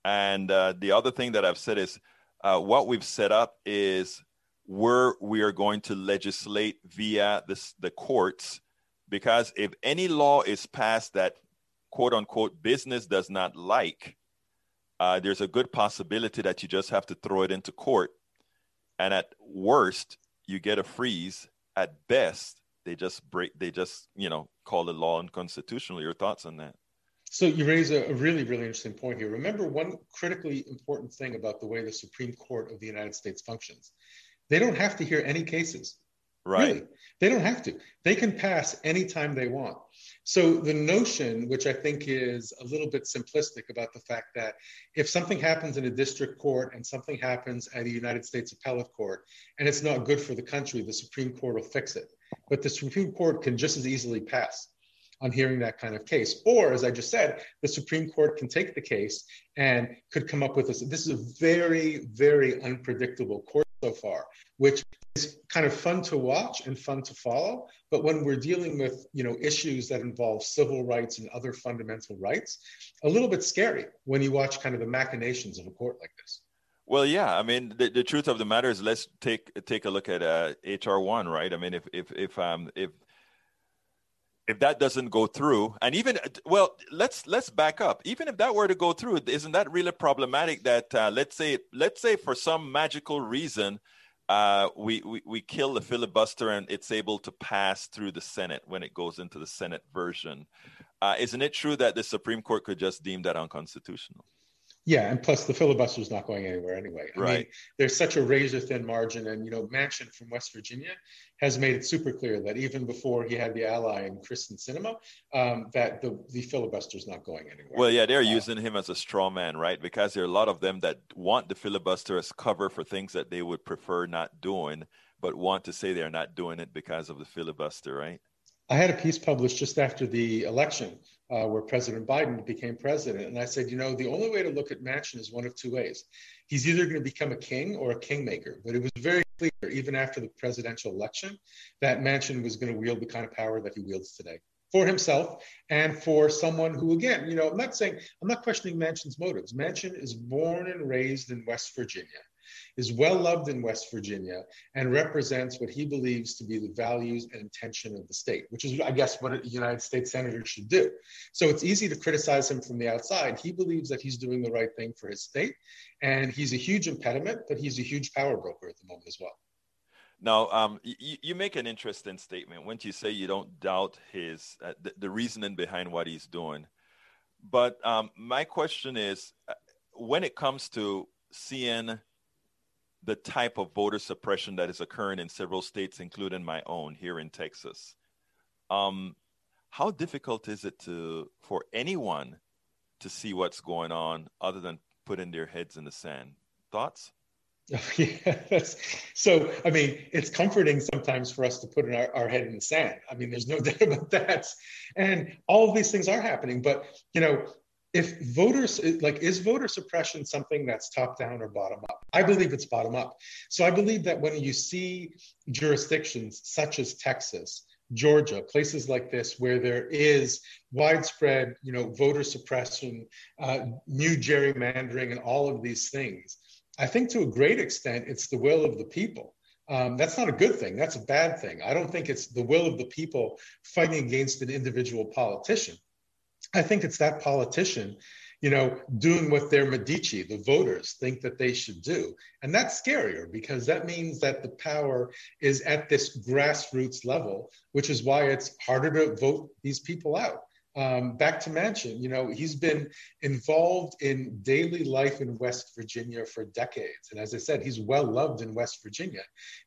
And uh, the other thing that I've said is uh, what we've set up is where we are going to legislate via this, the courts, because if any law is passed that quote unquote business does not like, uh, there's a good possibility that you just have to throw it into court. And at worst, you get a freeze. At best, they just break, they just, you know, call the law unconstitutional. Your thoughts on that? So you raise a, really, really interesting point here. Remember one critically important thing about the way the Supreme Court of the United States functions. They don't have to hear any cases. Right. Really. They don't have to. They can pass anytime they want. So the notion, which I think is a little bit simplistic about the fact that if something happens in a district court and something happens at a United States appellate court and it's not good for the country, the Supreme Court will fix it. But the Supreme Court can just as easily pass on hearing that kind of case. Or, as I just said, the Supreme Court can take the case and could come up with this. This is a very, very unpredictable court so far, which is kind of fun to watch and fun to follow. But when we're dealing with, you know, issues that involve civil rights and other fundamental rights, a little bit scary when you watch kind of the machinations of a court like this. Well, yeah. I mean, the, the truth of the matter is, let's take take a look at uh, HR one, right? I mean, if if if um if if that doesn't go through and even well let's let's back up. Even if that were to go through isn't that really problematic that uh, let's say let's say for some magical reason uh, we, we we kill the filibuster and it's able to pass through the senate when it goes into the senate version? Uh, isn't it true that the supreme court could just deem that unconstitutional yeah, and plus the filibuster is not going anywhere anyway. I right. mean, there's such a razor thin margin, and you know, Manchin from West Virginia has made it super clear that even before he had the ally in Kyrsten Sinema, um, that the the filibuster is not going anywhere. Well, yeah, they're uh, using him as a straw man, right? Because there are a lot of them that want the filibuster as cover for things that they would prefer not doing, but want to say they're not doing it because of the filibuster, right? I had a piece published just after the election uh, where President Biden became president. And I said, you know, the only way to look at Manchin is one of two ways. He's either going to become a king or a kingmaker. But it was very clear, even after the presidential election, that Manchin was going to wield the kind of power that he wields today for himself and for someone who, again, you know, I'm not saying, I'm not questioning Manchin's motives. Manchin is born and raised in West Virginia is well loved in West Virginia and represents what he believes to be the values and intention of the state, which is, I guess, what a United States senator should do. So it's easy to criticize him from the outside. He believes that he's doing the right thing for his state, and he's a huge impediment, but he's a huge power broker at the moment as well. Now, um, you, you, make an interesting statement when you say you don't doubt his uh, the, the, reasoning behind what he's doing. But um, my question is, uh, when it comes to seeing the type of voter suppression that is occurring in several states, including my own here in Texas. Um, how difficult is it to for anyone to see what's going on other than putting their heads in the sand? Thoughts? yeah, so I mean, it's comforting sometimes for us to put our, our head in the sand. I mean, there's no doubt about that. And all of these things are happening. But you know, if voters like is voter suppression something that's top down or bottom up i believe it's bottom up so i believe that when you see jurisdictions such as texas georgia places like this where there is widespread you know voter suppression uh, new gerrymandering and all of these things i think to a great extent it's the will of the people um, that's not a good thing. That's a bad thing. I don't think it's the will of the people fighting against an individual politician. I think it's that politician, you know, doing what their Medici, the voters, think that they should do. And that's scarier because that means that the power is at this grassroots level, which is why it's harder to vote these people out. Um, back to Manchin, you know, he's been involved in daily life in West Virginia for decades. And as I said, he's well loved in West Virginia.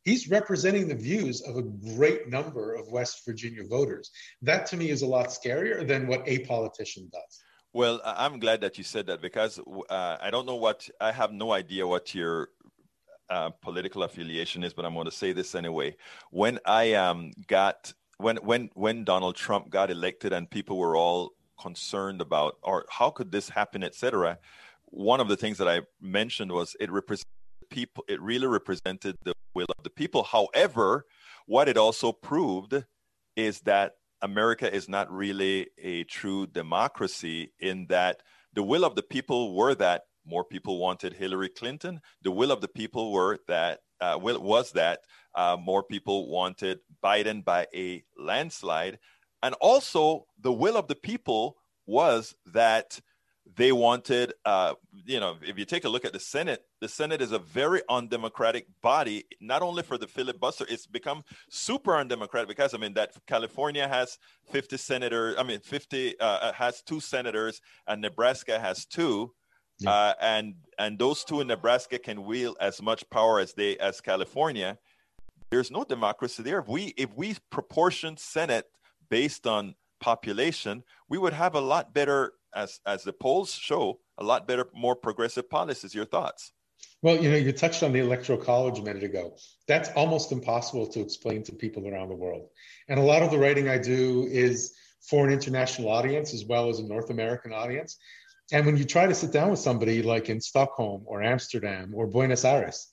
He's representing the views of a great number of West Virginia voters. That to me is a lot scarier than what a politician does. Well, I'm glad that you said that because uh, I don't know what, I have no idea what your uh, political affiliation is, but I'm going to say this anyway. When I um, got when when when Donald Trump got elected and people were all concerned about or how could this happen, etc. One of the things that I mentioned was it represented people. It really represented the will of the people. However, what it also proved is that America is not really a true democracy in that the will of the people were that more people wanted Hillary Clinton. The will of the people were that uh, will, was that uh, more people wanted Biden by a landslide, and also the will of the people was that they wanted, uh, you know, if you take a look at the Senate, the Senate is a very undemocratic body, not only for the filibuster, it's become super undemocratic because, I mean, that California has 50 senators, I mean, 50 uh, uh, has two senators, and Nebraska has two. Yeah. Uh, and and those two in Nebraska can wield as much power as they as California. There's no democracy there. If we if we proportion Senate based on population, we would have a lot better as as the polls show, a lot better, more progressive policies. Your thoughts? Well, you know, you touched on the electoral college a minute ago. That's almost impossible to explain to people around the world. And a lot of the writing I do is for an international audience as well as a North American audience. And when you try to sit down with somebody like in Stockholm or Amsterdam or Buenos Aires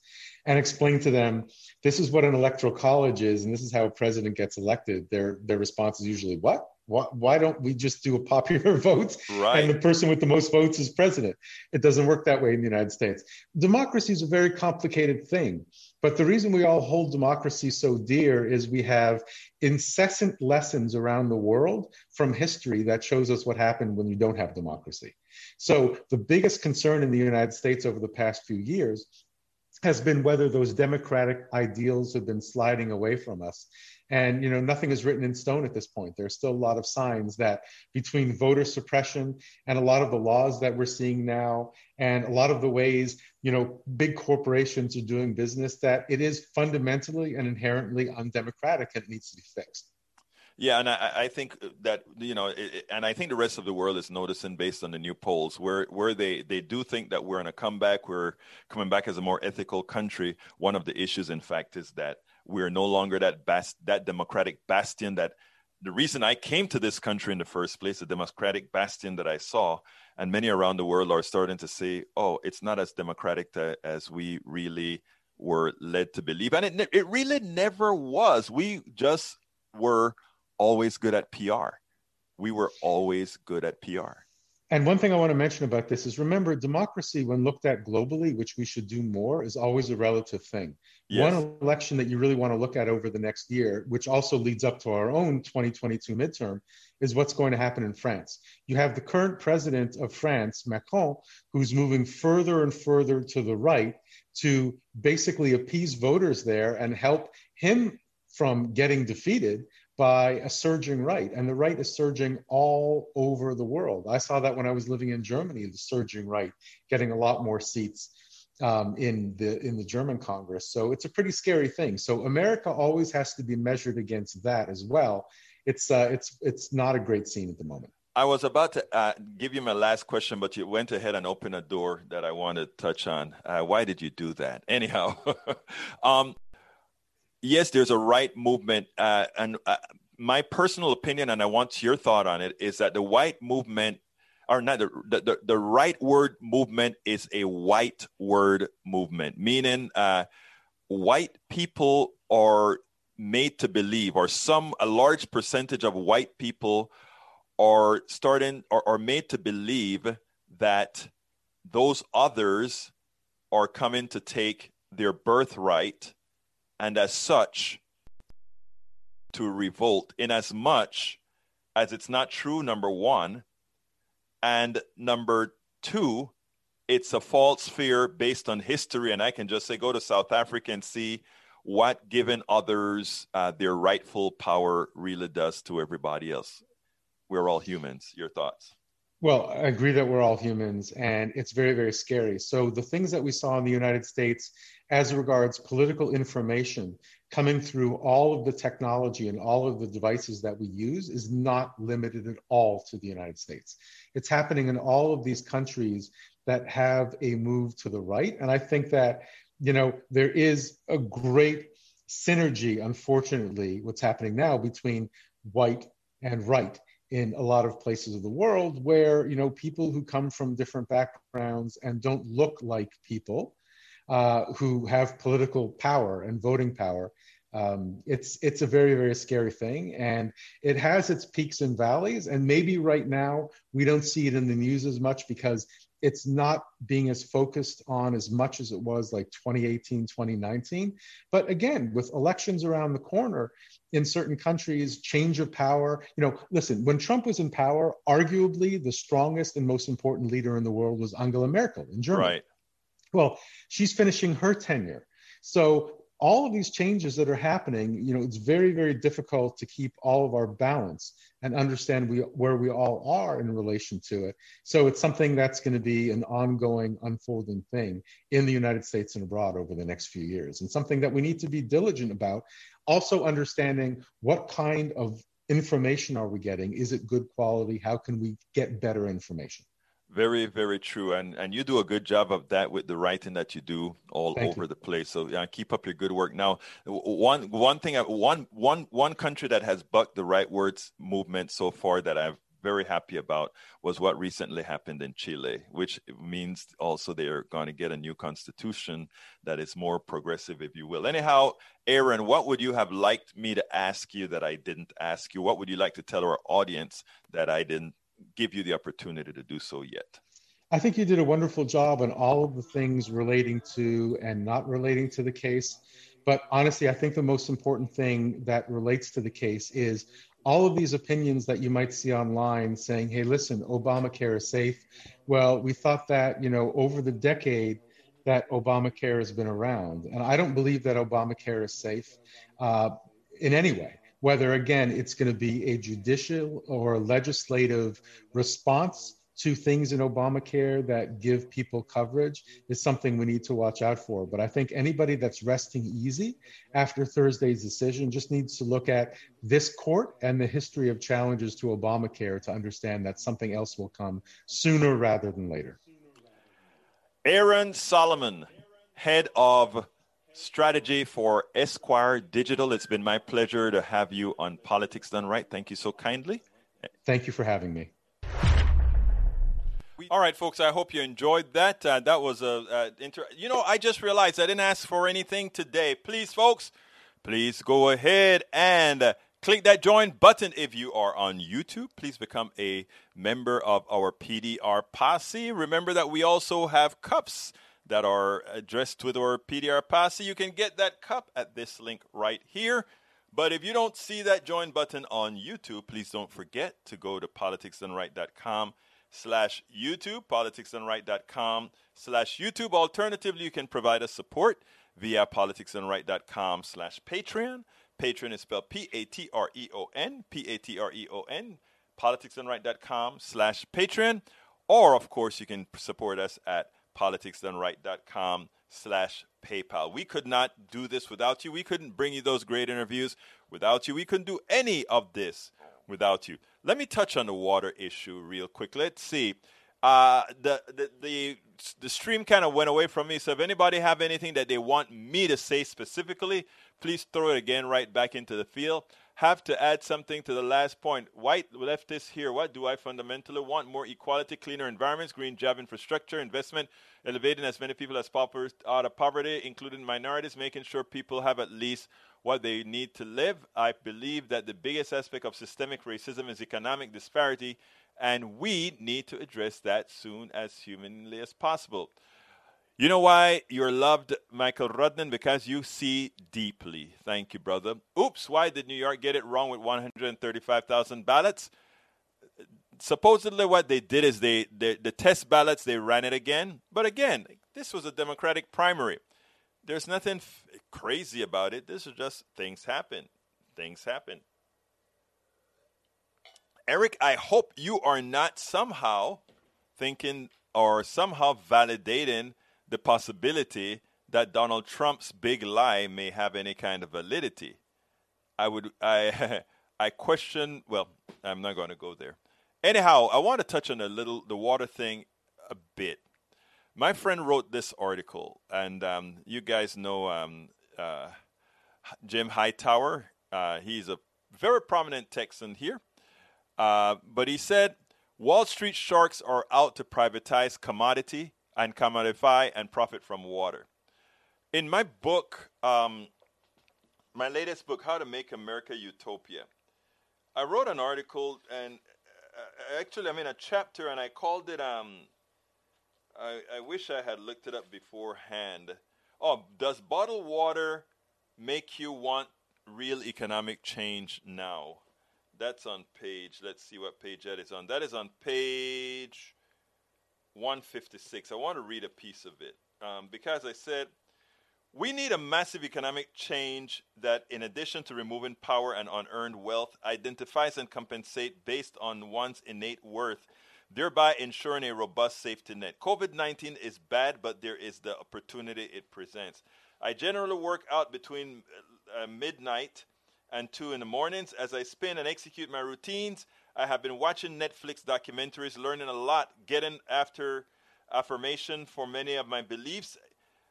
and explain to them, this is what an electoral college is and this is how a president gets elected, their, their response is usually, what? Why, why don't we just do a popular vote right. and the person with the most votes is president? It doesn't work that way in the United States. Democracy is a very complicated thing. But the reason we all hold democracy so dear is we have incessant lessons around the world from history that shows us what happened when you don't have democracy. So the biggest concern in the United States over the past few years has been whether those democratic ideals have been sliding away from us and you know, nothing is written in stone at this point. There's still a lot of signs that between voter suppression and a lot of the laws that we're seeing now, and a lot of the ways you know big corporations are doing business, that it is fundamentally and inherently undemocratic, and it needs to be fixed. Yeah, and I, I, think that you know, it, and I think the rest of the world is noticing based on the new polls where where they they do think that we're in a comeback, we're coming back as a more ethical country. One of the issues, in fact, is that we're no longer that bast- that democratic bastion that the reason I came to this country in the first place, the democratic bastion that I saw, and many around the world are starting to say, "Oh, it's not as democratic to, as we really were led to believe," and it it really never was. We just were always good at PR. We were always good at PR. And one thing I want to mention about this is remember, democracy, when looked at globally, which we should do more, is always a relative thing. Yes. One election that you really want to look at over the next year, which also leads up to our own 2022 midterm, is what's going to happen in France. You have the current president of France, Macron, who's moving further and further to the right to basically appease voters there and help him from getting defeated by a surging right, and the right is surging all over the world. I saw that when I was living in Germany, the surging right getting a lot more seats um, in the in the German Congress. So it's a pretty scary thing. So America always has to be measured against that as well. It's uh, it's it's not a great scene at the moment. I was about to uh, give you my last question, but you went ahead and opened a door that I wanted to touch on. Uh, why did you do that? Anyhow, um, yes, there's a right movement, uh, and uh, my personal opinion, and I want your thought on it, is that the white movement, or not the the, the right word movement, is a white word movement, meaning uh, white people are made to believe, or some a large percentage of white people are starting or are made to believe that those others are coming to take their birthright and as such to revolt in as much as it's not true number 1 and number 2 it's a false fear based on history. And i can just say go to south africa and see what giving others uh, their rightful power really does to everybody else. We're all humans. Your thoughts well, I agree that we're all humans and it's very, very scary. So, the things that we saw in the United States as regards political information coming through all of the technology and all of the devices that we use is not limited at all to the United States. It's happening in all of these countries that have a move to the right. And I think that, you know, there is a great synergy, unfortunately, what's happening now between white and right in a lot of places of the world where you know people who come from different backgrounds and don't look like people uh, who have political power and voting power um, it's it's a very very scary thing. And it has its peaks and valleys. And maybe right now we don't see it in the news as much because it's not being as focused on as much as it was like 2018, 2019. But again, with elections around the corner in certain countries, change of power, you know, listen, when Trump was in power, arguably the strongest and most important leader in the world was Angela Merkel in Germany. Right. Well, she's finishing her tenure. So all of these changes that are happening, you know, it's very, very difficult to keep all of our balance and understand we, where we all are in relation to it. So it's something that's going to be an ongoing, unfolding thing in the United States and abroad over the next few years, and something that we need to be diligent about. Also, understanding what kind of information are we getting? Is it good quality? How can we get better information? Very, very true, and and you do a good job of that with the writing that you do all Thank over you. the place. So yeah, keep up your good work. Now, one one thing, one one one country that has bucked the right words movement so far that I'm very happy about was what recently happened in Chile, which means also they're going to get a new constitution that is more progressive, if you will. Anyhow, Aaron, what would you have liked me to ask you that I didn't ask you? What would you like to tell our audience that I didn't give you the opportunity to do so yet. I think you did a wonderful job on all of the things relating to and not relating to the case. But honestly, I think the most important thing that relates to the case is all of these opinions that you might see online saying, hey, listen, Obamacare is safe. Well, we thought that, you know, over the decade that Obamacare has been around. And I don't believe that Obamacare is safe uh, in any way whether again it's going to be a judicial or legislative response to things in Obamacare that give people coverage is something we need to watch out for. But I think anybody that's resting easy after Thursday's decision just needs to look at this court and the history of challenges to Obamacare to understand that something else will come sooner rather than later. Aaron Solomon, head of strategy for Esquire Digital. It's been my pleasure to have you on Politics Done Right. Thank you so kindly. Thank you for having me. All right, folks. I hope you enjoyed that. Uh, that was a, a inter- you know I just realized I didn't ask for anything today. Please, folks, please go ahead and uh, click that join button if you are on YouTube. Please become a member of our PDR posse. Remember that we also have cups that are addressed with our PDR Posse, you can get that cup at this link right here. But if you don't see that join button on YouTube, please don't forget to go to politicsdoneright.com slash YouTube, politicsdoneright.com slash YouTube. Alternatively, you can provide us support via politicsdoneright.com slash Patreon. Patreon is spelled P-A-T-R-E-O-N, P-A-T-R-E-O-N, politicsdoneright.com slash Patreon. Or, of course, you can support us at politicsdoneright.com slash PayPal. We could not do this without you. We couldn't bring you those great interviews without you. We couldn't do any of this without you. Let me touch on the water issue real quick. Let's see. Uh, the, the, the, the stream kind of went away from me. So if anybody have anything that they want me to say specifically, please throw it again right back into the field have to add something to the last point. White leftists here, what do I fundamentally want? More equality, cleaner environments, green job infrastructure, investment, elevating as many people as possible out of poverty, including minorities, making sure people have at least what they need to live. I believe that the biggest aspect of systemic racism is economic disparity, and we need to address that soon as humanly as possible. You know why you're loved, Michael Rudnan? Because you see deeply. Thank you, brother. Oops, why did New York get it wrong with 135,000 ballots? Supposedly, what they did is they, they the test ballots they ran it again. But again, this was a Democratic primary. There's nothing f- crazy about it. This is just things happen. Things happen. Eric, I hope you are not somehow thinking or somehow validating the possibility that Donald Trump's big lie may have any kind of validity. I would I I question well, I'm not going to go there. Anyhow, I want to touch on a little the water thing a bit. My friend wrote this article, and um, you guys know um, uh, Jim Hightower. Uh, he's a very prominent Texan here. Uh, but he said Wall Street sharks are out to privatize commodity and commodify and profit from water. In my book, um, my latest book, How to Make America Utopia, I wrote an article and uh, actually I'm in a chapter and I called it um, I, I wish I had looked it up beforehand. Oh, does bottled water make you want real economic change now? That's on page, let's see what page that is on. That is on page 156. I want to read a piece of it um, because I said we need a massive economic change that, in addition to removing power and unearned wealth, identifies and compensates based on one's innate worth, thereby ensuring a robust safety net. COVID 19 is bad, but there is the opportunity it presents. I generally work out between uh, midnight and 2 in the mornings. As I spin and execute my routines, I have been watching Netflix documentaries, learning a lot, getting after affirmation for many of my beliefs,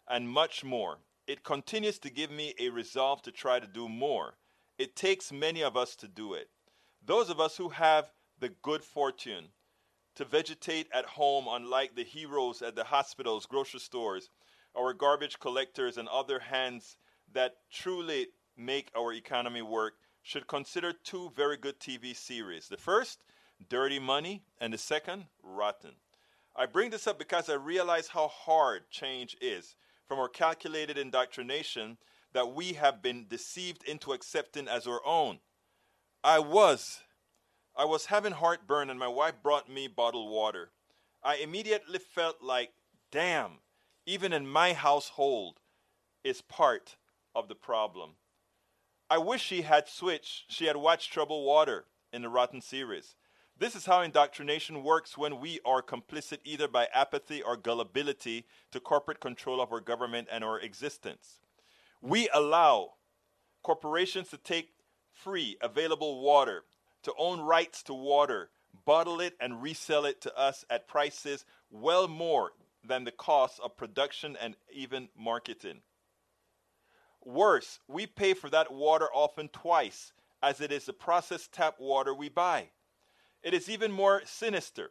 and much more. It continues to give me a resolve to try to do more. It takes many of us to do it. Those of us who have the good fortune to vegetate at home, unlike the heroes at the hospitals, grocery stores, our garbage collectors, and other hands that truly make our economy work, should consider two very good TV series. The first, Dirty Money, and the second, Rotten. I bring this up because I realize how hard change is from our calculated indoctrination that we have been deceived into accepting as our own. I was. I was having heartburn and my wife brought me bottled water. I immediately felt like, damn, even in my household is part of the problem. I wish she had switched. She had watched Trouble Water in the Rotten series. This is how indoctrination works when we are complicit either by apathy or gullibility to corporate control of our government and our existence. We allow corporations to take free, available water, to own rights to water, bottle it, and resell it to us at prices well more than the cost of production and even marketing. Worse, we pay for that water often twice, as it is the processed tap water we buy. It is even more sinister.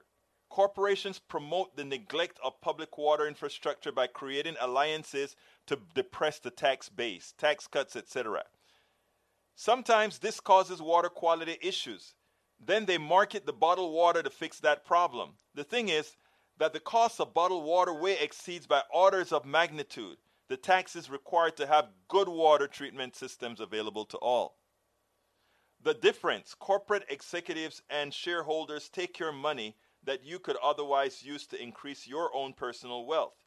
Corporations promote the neglect of public water infrastructure by creating alliances to depress the tax base, tax cuts, etc. Sometimes this causes water quality issues. Then they market the bottled water to fix that problem. The thing is that the cost of bottled water way exceeds by orders of magnitude the tax is required to have good water treatment systems available to all. The difference corporate executives and shareholders take your money that you could otherwise use to increase your own personal wealth.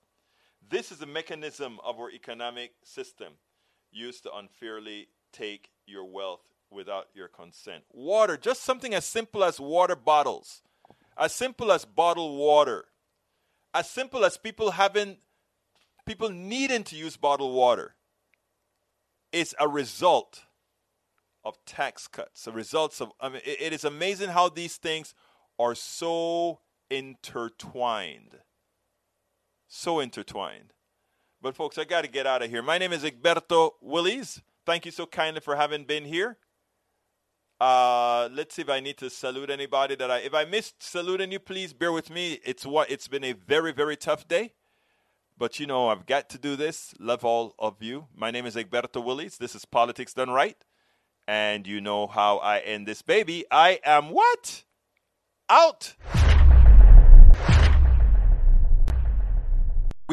This is a mechanism of our economic system used to unfairly take your wealth without your consent. Water, just something as simple as water bottles, as simple as bottled water, as simple as people having people needing to use bottled water is a result of tax cuts, the results of, I mean, it, it is amazing how these things are so intertwined. So intertwined. But, folks, I got to get out of here. My name is Egberto Willies. Thank you so kindly for having been here. Uh, let's see if I need to salute anybody that I. If I missed saluting you, please bear with me. It's what it's been a very very tough day, but you know I've got to do this. Love all of you. My name is Egberto Willies. This is Politics Done Right. And you know how I end this baby. I am what? Out.